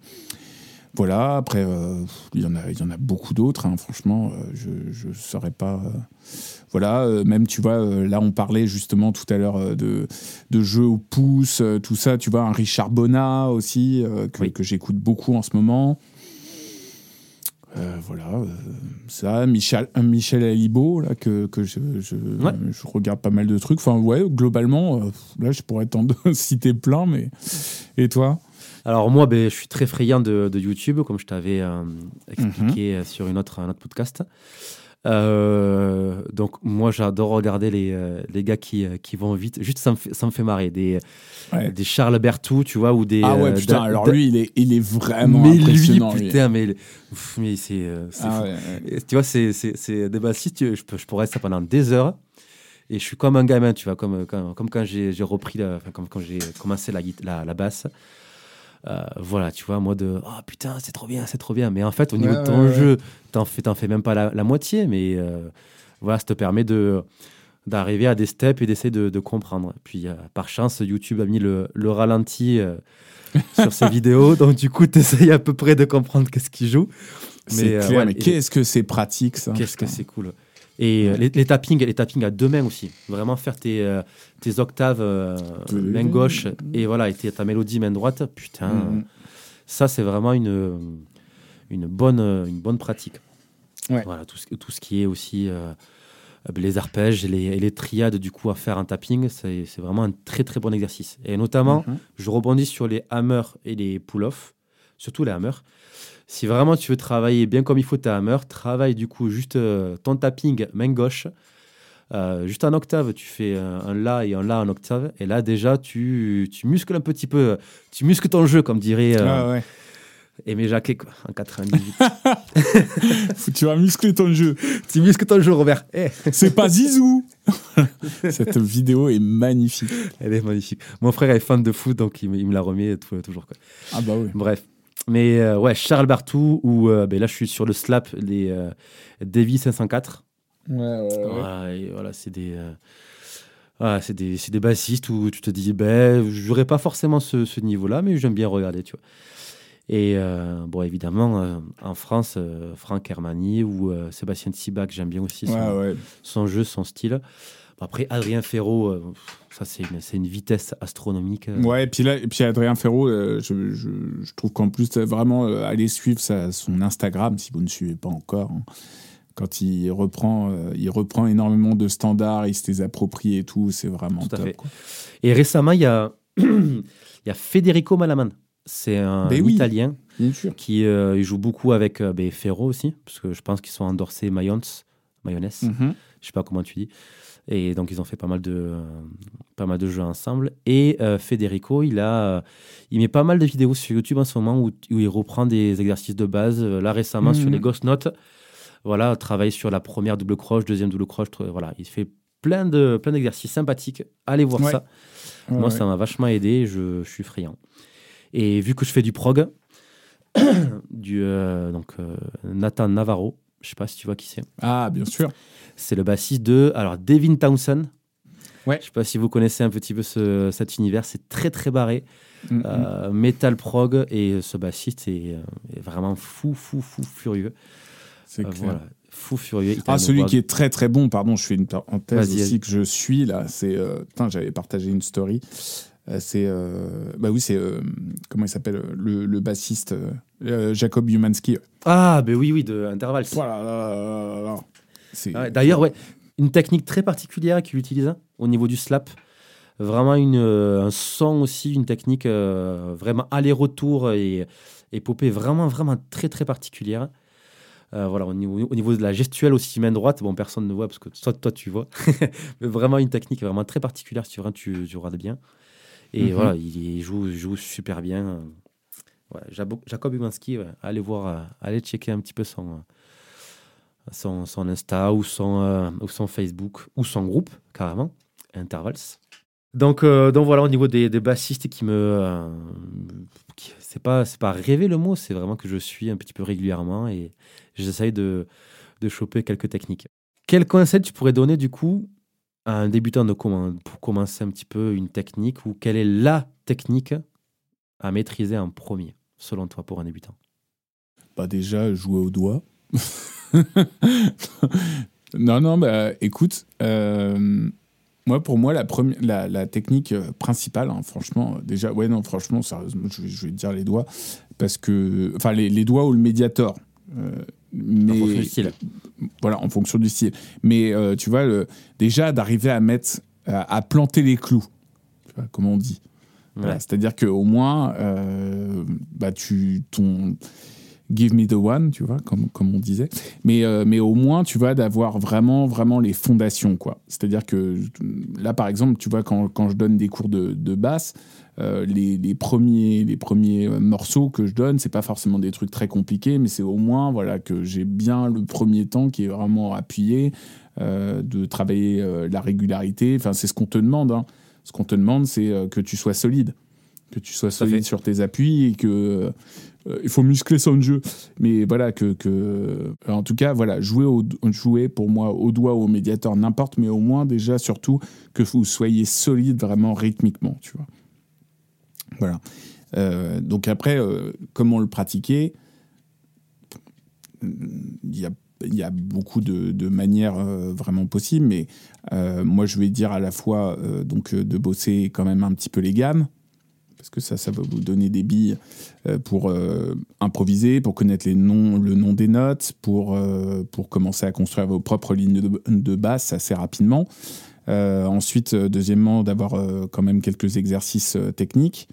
Voilà, après, il y en a, y en a beaucoup d'autres. hein. Franchement, je ne saurais pas. voilà, même tu vois, là on parlait justement tout à l'heure de, de jeux au pouce, tout ça. Tu vois, un Richard Bonnat aussi, que, Oui. que j'écoute beaucoup en ce moment. Euh, voilà, euh, ça, Michel, Michel Alibo, là, que, que je, je, Ouais. je regarde pas mal de trucs. Enfin, ouais, globalement, euh, là, je pourrais t'en [LAUGHS] citer plein, mais. Et toi? Alors moi, ben, je suis très friand de, de YouTube, comme je t'avais expliqué Mhm. sur une autre, un autre podcast. Euh, donc moi, j'adore regarder les, euh, les gars qui, euh, qui vont vite. Juste, ça me fait, ça me fait marrer. Des, Ouais. des Charles Berthoud, tu vois, ou des... Ah ouais, putain, alors lui, il est, il est vraiment mais lui, impressionnant. lui. putain, mais, pff, mais c'est Ah ouais, ouais. Tu vois, c'est c'est- c'est des bassistes, tu- je, je pourrais rester pendant des heures. Et je suis comme un gamin, tu vois, comme, comme, comme quand j'ai repris, la, enfin, comme quand j'ai commencé la, la, la basse. Euh, voilà, tu vois, moi de oh putain, c'est trop bien, c'est trop bien. Mais en fait, au niveau Ouais, de ton ouais, jeu, t'en fais, fais même pas la, la moitié. Mais euh, voilà, ça te permet de d'arriver à des steps et d'essayer de, de comprendre. Puis euh, par chance, YouTube a mis le, le ralenti [LAUGHS] sur ces vidéos. Donc du coup, tu essayes à peu près de comprendre qu'est-ce qu'il joue. Mais, clair, ouais, mais qu'est-ce que c'est pratique ça? Qu'est-ce que c'est cool. Et euh, Ouais. les, les tappings, les tappings à deux mains aussi. Vraiment faire tes, euh, tes octaves euh, main gauche et voilà, et ta mélodie main droite. Putain, Mhm. ça c'est vraiment une, une, bonne, une bonne pratique. Ouais. Voilà, tout, ce, tout ce qui est aussi euh, les arpèges et les, et les triades du coup à faire un tapping, c'est vraiment un très très bon exercice. Et notamment, Mhm. je rebondis sur les hammers et les pull-off, surtout les hammers. Si vraiment tu veux travailler bien comme il faut ta hammer, travaille du coup juste euh, ton tapping main gauche. Euh, juste en octave, tu fais un, un La et un La en octave. Et là, déjà, tu, tu muscles un petit peu. Tu muscles ton jeu, comme dirait euh, Ah ouais. Aimé Jacquet quoi, en 98. Faut- [LAUGHS] [LAUGHS] Tu vas muscler ton jeu. tu muscles ton jeu, Robert. Eh, C'est pas Zizou. [LAUGHS] Cette vidéo est magnifique. elle est magnifique. Mon frère est fan de foot, donc il me, il me la remet toujours. Quoi. Ah bah oui. Bref. Mais euh, ouais, Charles Bartou, ou euh, ben là, je suis sur le slap, les euh, Davy 504. Ouais, ouais, Voilà, et voilà, c'est des, voilà, c'est des, c'est des bassistes où tu te dis, ben, j'aurais pas forcément ce, ce niveau-là, mais j'aime bien regarder, tu vois. Et bon, évidemment, en France, Franck Hermani ou Sébastien Tsibac, j'aime bien aussi son, Ouais, ouais. son jeu, son style. Après, Adrien Ferro, euh, ça, c'est une, vitesse astronomique. euh. Ouais, et puis là, et puis Adrien Ferro, euh, je, je, je trouve qu'en plus, vraiment, allez suivre sa- son Instagram si vous ne suivez pas encore. hein. Quand il reprend, il reprend énormément de standards, il se les approprie et tout, c'est vraiment Tout à top. fait. quoi. Et récemment, il y a, [CLEARS THROAT] il y a Federico Malaman. C'est un Ben oui. Italien qui euh, il joue beaucoup avec euh, ben, Ferro aussi, parce que je pense qu'ils sont endorsés mayonnaise, mayonnaise, Mhm. je sais pas comment tu dis. Et donc ils ont fait pas mal de, euh, pas mal de jeux ensemble. Et euh, Federico, il a, euh, il met pas mal de vidéos sur YouTube en ce moment où, où il reprend des exercices de base. Euh, Là récemment sur Mhm. les Ghost Notes, voilà, travaille sur la première double croche, deuxième double croche. Voilà, il fait plein de, plein d'exercices sympathiques. Allez voir Ouais. ça. Ouais, Moi, ouais. ça m'a vachement aidé. Je, je suis friand. Et vu que je fais du prog, [COUGHS] du euh, donc Nathan Navarro, je sais pas si tu vois qui c'est. Ah, bien sûr. C'est le bassiste de alors Devin Townsend. Ouais. Je sais pas si vous connaissez un petit peu ce- cet univers. C'est très très barré, Mhm. euh, metal prog et ce bassiste est, euh, est vraiment fou fou fou furieux. c'est Euh, clair. voilà, fou furieux. Ah, celui qui est très très bon, pardon, je fais une parenthèse aussi que je suis là. C'est, euh, j'avais partagé une story. Euh, c'est, euh, bah oui, c'est euh, comment il s'appelle le, le bassiste euh, Jacob Humanski. Ah ben oui oui de Intervals. Voilà. D'ailleurs, ouais, une technique très particulière qu'il utilise hein, au niveau du slap. Vraiment une, un son aussi, une technique vraiment aller-retour et, et popée vraiment, vraiment très, très particulière. Euh, voilà, au niveau, au niveau de la gestuelle aussi, main droite, bon, personne ne voit parce que toi, toi tu vois. [LAUGHS] Mais vraiment une technique vraiment très particulière si tu, tu regardes bien. Et Mhm. voilà, il, il joue, il joue super bien. Ouais, Jacob Umanski, ouais, allez voir, euh, allez checker un petit peu son, euh, son, son Insta ou son, euh, ou son Facebook ou son groupe, carrément, Intervals. Donc, euh, donc voilà, au niveau des, des bassistes qui me. euh, c'est pas, pas rêver le mot, c'est vraiment que je suis un petit peu régulièrement et j'essaye de, de choper quelques techniques. Quel conseil tu pourrais donner du coup un débutant de pour commencer un petit peu une technique ou quelle est la technique à maîtriser en premier, selon toi, pour un débutant? Bah déjà jouer au doigt. [LAUGHS] non, non, bah écoute, euh, moi pour moi la, la, technique principale, hein, franchement, déjà, ouais, non, franchement, sérieusement, je, vais te dire les doigts, parce que, enfin, les, les doigts ou le médiator. Euh, mais, En fonction du style. Voilà, en fonction du style. Mais euh, tu vois, le- déjà d'arriver à mettre, à, à planter les clous, tu vois, comme on dit. Voilà, Ouais. C'est-à-dire qu'au moins, euh, bah, tu, ton give me the one, tu vois, comme, comme on disait. Mais, euh, mais au moins, tu vois, d'avoir vraiment, vraiment les fondations, quoi. C'est-à-dire que là, par exemple, tu vois, quand, quand je donne des cours de, de basse, euh, les, les premiers, les premiers euh, morceaux que je donne, c'est pas forcément des trucs très compliqués, mais c'est au moins, voilà, que j'ai bien le premier temps qui est vraiment appuyé, euh, de travailler euh, la régularité. Enfin, c'est ce qu'on te demande, hein. Ce qu'on te demande, c'est que tu sois solide. Que tu sois solide sur tes appuis et que. il faut muscler son jeu. Mais voilà, que. que en tout cas, voilà, jouer, au, jouer pour moi au doigt, au médiateur, n'importe, mais au moins, déjà, surtout, que vous soyez solide vraiment rythmiquement, tu vois. Voilà. Euh, donc après, euh, comment le pratiquer? Il y a, beaucoup de, manières euh, vraiment possibles, mais moi je vais dire à la fois donc, de bosser quand même un petit peu les gammes, parce que ça, ça va vous donner des billes pour improviser, pour connaître les noms, le nom des notes, pour, pour commencer à construire vos propres lignes de, basse assez rapidement. Ensuite, deuxièmement, d'avoir quand même quelques exercices techniques,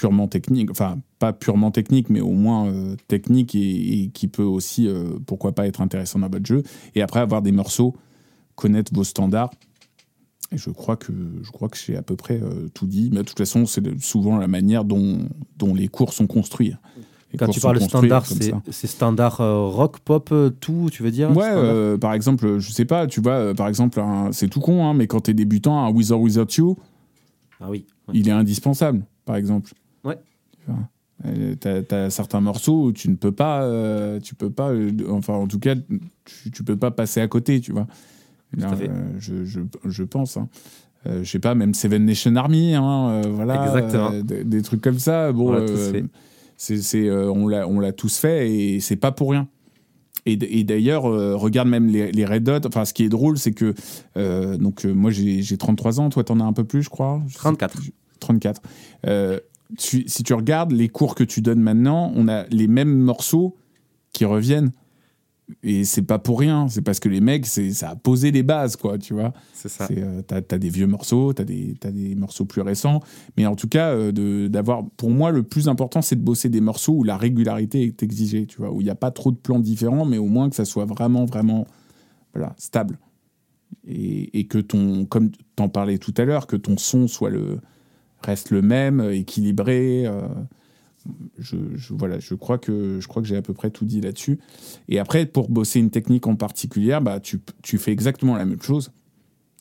purement techniques, enfin pas purement techniques, mais au moins euh, techniques et, et qui peut aussi, euh, pourquoi pas, être intéressant dans votre jeu. Et après, avoir des morceaux, connaître vos standards. Et je crois que, je crois que j'ai à peu près euh, tout dit. Mais de toute façon, c'est souvent la manière dont, dont les cours sont construits. Les Quand tu parles de standard, c'est standard euh, rock, pop, euh, tout, tu veux dire Ouais, euh, par exemple, je sais pas, tu vois, euh, par exemple, c'est tout con, hein, mais quand t'es débutant, un With or Without You, Ah oui. ouais. il est indispensable, par exemple. Ouais. Tu vois. Euh, T'as t'as certains morceaux où tu ne peux pas, euh, tu peux pas, euh, enfin en tout cas, tu, tu peux pas passer à côté, tu vois. Euh, je, je, je pense. Hein. Euh, je sais pas, même Seven Nation Army, hein, voilà, Exactement. des, des trucs comme ça. Bon, c'est, on l'a tous fait et c'est pas pour rien. Et, d'ailleurs, euh, regarde même les, les Red Hot. Enfin, ce qui est drôle, c'est que euh, donc euh, moi j'ai, j'ai 33 ans, toi t'en as un peu plus, je crois. Je sais- 34. 34. Euh, tu- si tu regardes les cours que tu donnes maintenant, on a les mêmes morceaux qui reviennent. Et c'est pas pour rien, c'est parce que les mecs, c'est, ça a posé les bases, quoi, tu vois. C'est ça. C'est, euh, t'as, t'as des vieux morceaux, t'as des, t'as des morceaux plus récents. Mais en tout cas, euh, de, d'avoir, pour moi, le plus important, c'est de bosser des morceaux où la régularité est exigée, tu vois, où il n'y a pas trop de plans différents, mais au moins que ça soit vraiment, vraiment voilà, stable. Et, et que ton, comme t'en parlais tout à l'heure, que ton son soit le, reste le même, équilibré. euh, je, voilà, je crois que je crois que j'ai à peu près tout dit là-dessus. Et après, pour bosser une technique en particulier, bah, tu, tu fais exactement la même chose.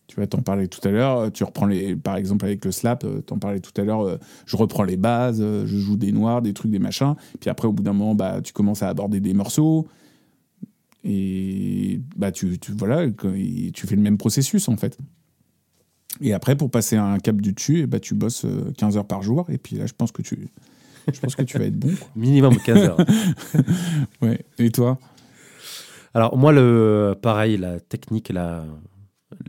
Tu vas t'en parler tout à l'heure. Tu reprends les, par exemple avec le slap, euh, t'en parlais tout à l'heure. euh, je reprends les bases, euh, je joue des noirs, des trucs, des machins. Puis après, au bout d'un moment, bah, tu commences à aborder des morceaux. Et bah, tu, tu voilà, tu fais le même processus en fait. Et après, pour passer à un cap du dessus, eh bah, tu bosses euh, 15 heures par jour. Et puis là, je pense que tu, je pense que tu vas être bon. Minimum 15 heures. [LAUGHS] Ouais. Et toi? Alors, moi, le, pareil, la technique, la,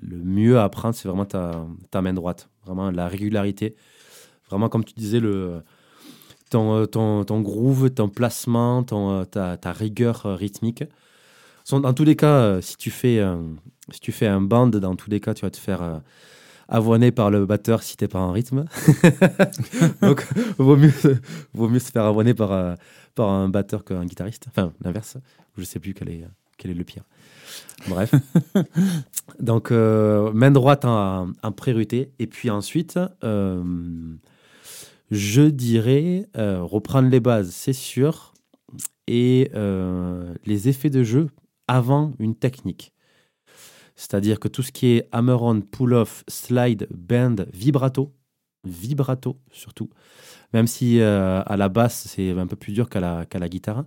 le mieux à apprendre, c'est vraiment ta, ta main droite. Vraiment la régularité. Vraiment, comme tu disais, le, ton, ton, ton groove, ton placement, ton, ta, ta rigueur euh, rythmique. Dans tous les cas, euh, si tu fais, euh, si tu fais un band, dans tous les cas, tu vas te faire avoiner par le batteur si t'es pas en rythme. [LAUGHS] Donc, vaut mieux, vaut mieux se faire avoiner par, euh, par un batteur qu'un guitariste. Enfin, l'inverse. Je sais plus quel est, quel est le pire. Bref. [LAUGHS] Donc, euh, main droite en, en priorité. Et puis ensuite, euh, je dirais euh, reprendre les bases, c'est sûr. Et les effets de jeu avant une technique. C'est-à-dire que tout ce qui est hammer-on, pull-off, slide, bend, vibrato, vibrato surtout, même si euh, à la basse c'est un peu plus dur qu'à la, guitare.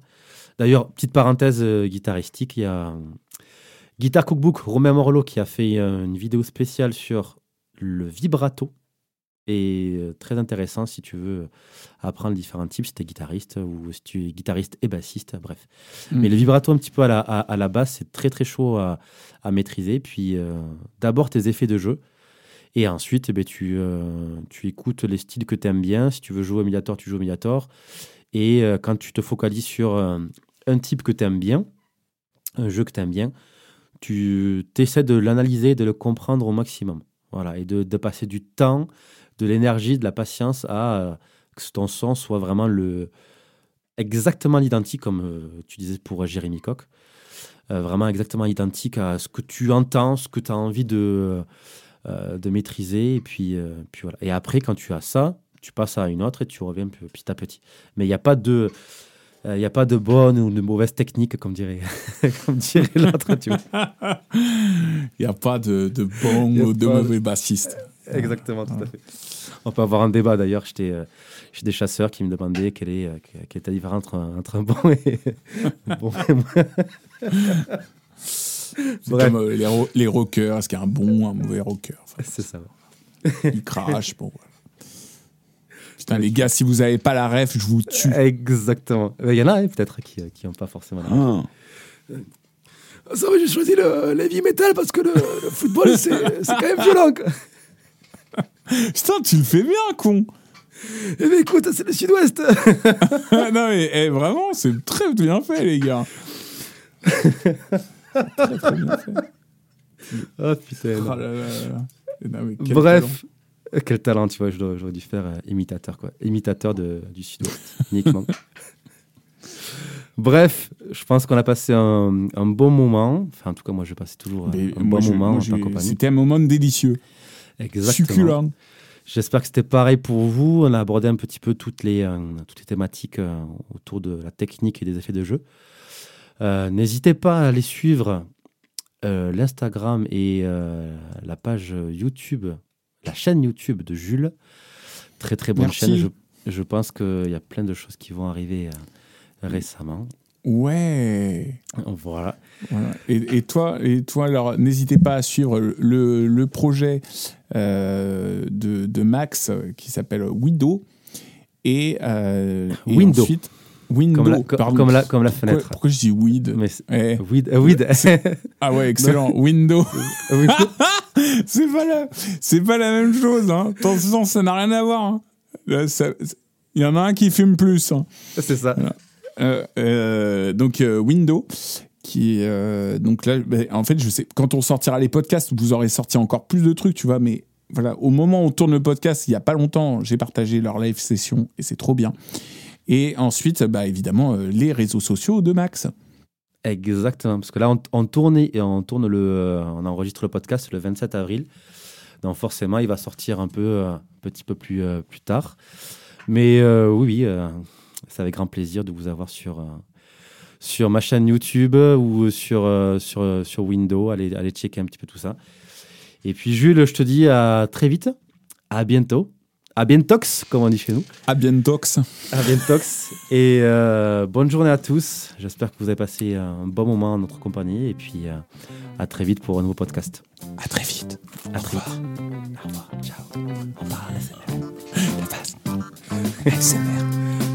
D'ailleurs, petite parenthèse euh, guitaristique, il y a Guitar Cookbook, Romain Morlot qui a fait euh, une vidéo spéciale sur le vibrato. Et euh, très intéressant si tu veux apprendre différents types, si tu es guitariste ou si tu es guitariste et bassiste, bref. Mm. Mais le vibrato un petit peu à la, à, à la basse, c'est très très chaud à, à maîtriser. Puis euh, d'abord tes effets de jeu. Et ensuite, eh ben, tu, euh, tu écoutes les styles que tu aimes bien. Si tu veux jouer au Mediator, tu joues au Mediator. Et euh, quand tu te focalises sur euh, un type que tu aimes bien, un jeu que tu aimes bien, tu essaies de l'analyser, de le comprendre au maximum. Voilà, et de, de passer du temps, de l'énergie, de la patience à euh, que ton son soit vraiment le, exactement identique, comme euh, tu disais pour Jérémy Coq. Euh, vraiment exactement identique à ce que tu entends, ce que tu as envie de, euh, de maîtriser. Et puis, euh, puis voilà. Et après, quand tu as ça, tu passes à une autre et tu reviens pe- petit à petit. Mais il n'y a pas de. euh, Il n'y a pas de bonne ou de mauvaise technique, comme dirait, [LAUGHS] comme dirait l'autre. [LAUGHS] Il n'y a pas de, de bon ou de- mauvais bassiste. Exactement, tout à fait. On peut avoir un débat d'ailleurs. J'étais euh, chez des chasseurs qui me demandaient quelle est, euh, quelle est la différence entre, un- entre un bon et, [LAUGHS] bon et moi. Comme euh, les, ro- les rockers, est-ce qu'il y a un bon ou un mauvais rocker Enfin, C'est ça. Ils crachent. Bon, voilà. [LAUGHS] Putain, les gars, si vous n'avez pas la ref, je vous tue. Exactement. Il y en a hein, peut-être qui n'ont pas forcément. la- Hein. Ça va, j'ai choisi le, heavy metal parce que le, football, c'est quand même violent. [LAUGHS] Putain, tu le fais bien, con. Eh bien, écoute, c'est le sud-ouest. [LAUGHS] non, mais eh, vraiment, c'est très bien fait, les gars. très, très bien fait. Oh putain. Oh là là là. Non, mais quel Bref. Quel talent, tu vois, j'aurais dû faire euh, imitateur, quoi. Imitateur de, du sud-ouest, uniquement. Bref, je pense qu'on a passé un, un bon moment. Enfin, en tout cas, moi, je passe toujours euh, un moi, bon je- moment moi, en j'ai- ta compagnie. C'était un moment délicieux. Exactement. Succulent. J'espère que c'était pareil pour vous. On a abordé un petit peu toutes les, euh, toutes les thématiques euh, autour de la technique et des effets de jeu. Euh, N'hésitez pas à aller suivre l'Instagram et la page YouTube, la chaîne YouTube de Jules. Très très bonne Merci. chaîne. Je, je pense qu'il y a plein de choses qui vont arriver récemment. Ouais. Voilà. Voilà. Et, et toi, et toi, alors n'hésitez pas à suivre le, le projet euh, de, de Max euh, qui s'appelle Window et, euh, et Window. ensuite Window. Comme la, pardon. comme la, comme la Pourquoi, fenêtre. pourquoi je dis weed Mais Eh, weed, euh, weed. Ah ouais, excellent. [LAUGHS] Window. [LAUGHS] C'est pas la, c'est pas la même chose. Hein. Attention, ça n'a rien à voir. hein. Il y en a un qui fume plus. hein. c'est ça. Donc euh, Window qui euh, donc là ben, en fait je sais quand on sortira les podcasts vous aurez sorti encore plus de trucs tu vois mais voilà au moment où on tourne le podcast il y a pas longtemps j'ai partagé leur live session et c'est trop bien et ensuite bah évidemment euh, les réseaux sociaux de Max Exactement, parce que là, on, tourne, et on, tourne le, euh, on enregistre le podcast le 27 avril. Donc forcément, il va sortir un peu, euh, un petit peu plus, euh, plus tard. Mais euh, oui, oui, euh, c'est avec grand plaisir de vous avoir sur, euh, sur ma chaîne YouTube ou sur, euh, sur, euh, sur Windows. Allez, allez checker un petit peu tout ça. Et puis Jules, je te dis à très vite, à bientôt. À bientox, comme on dit chez nous. à bientox À bientox. Et euh, bonne journée à tous. J'espère que vous avez passé un bon moment en notre compagnie. Et puis euh, à très vite pour un nouveau podcast. à très vite À très vite. Au revoir. Ciao. Au revoir. la face ASMR [LAUGHS]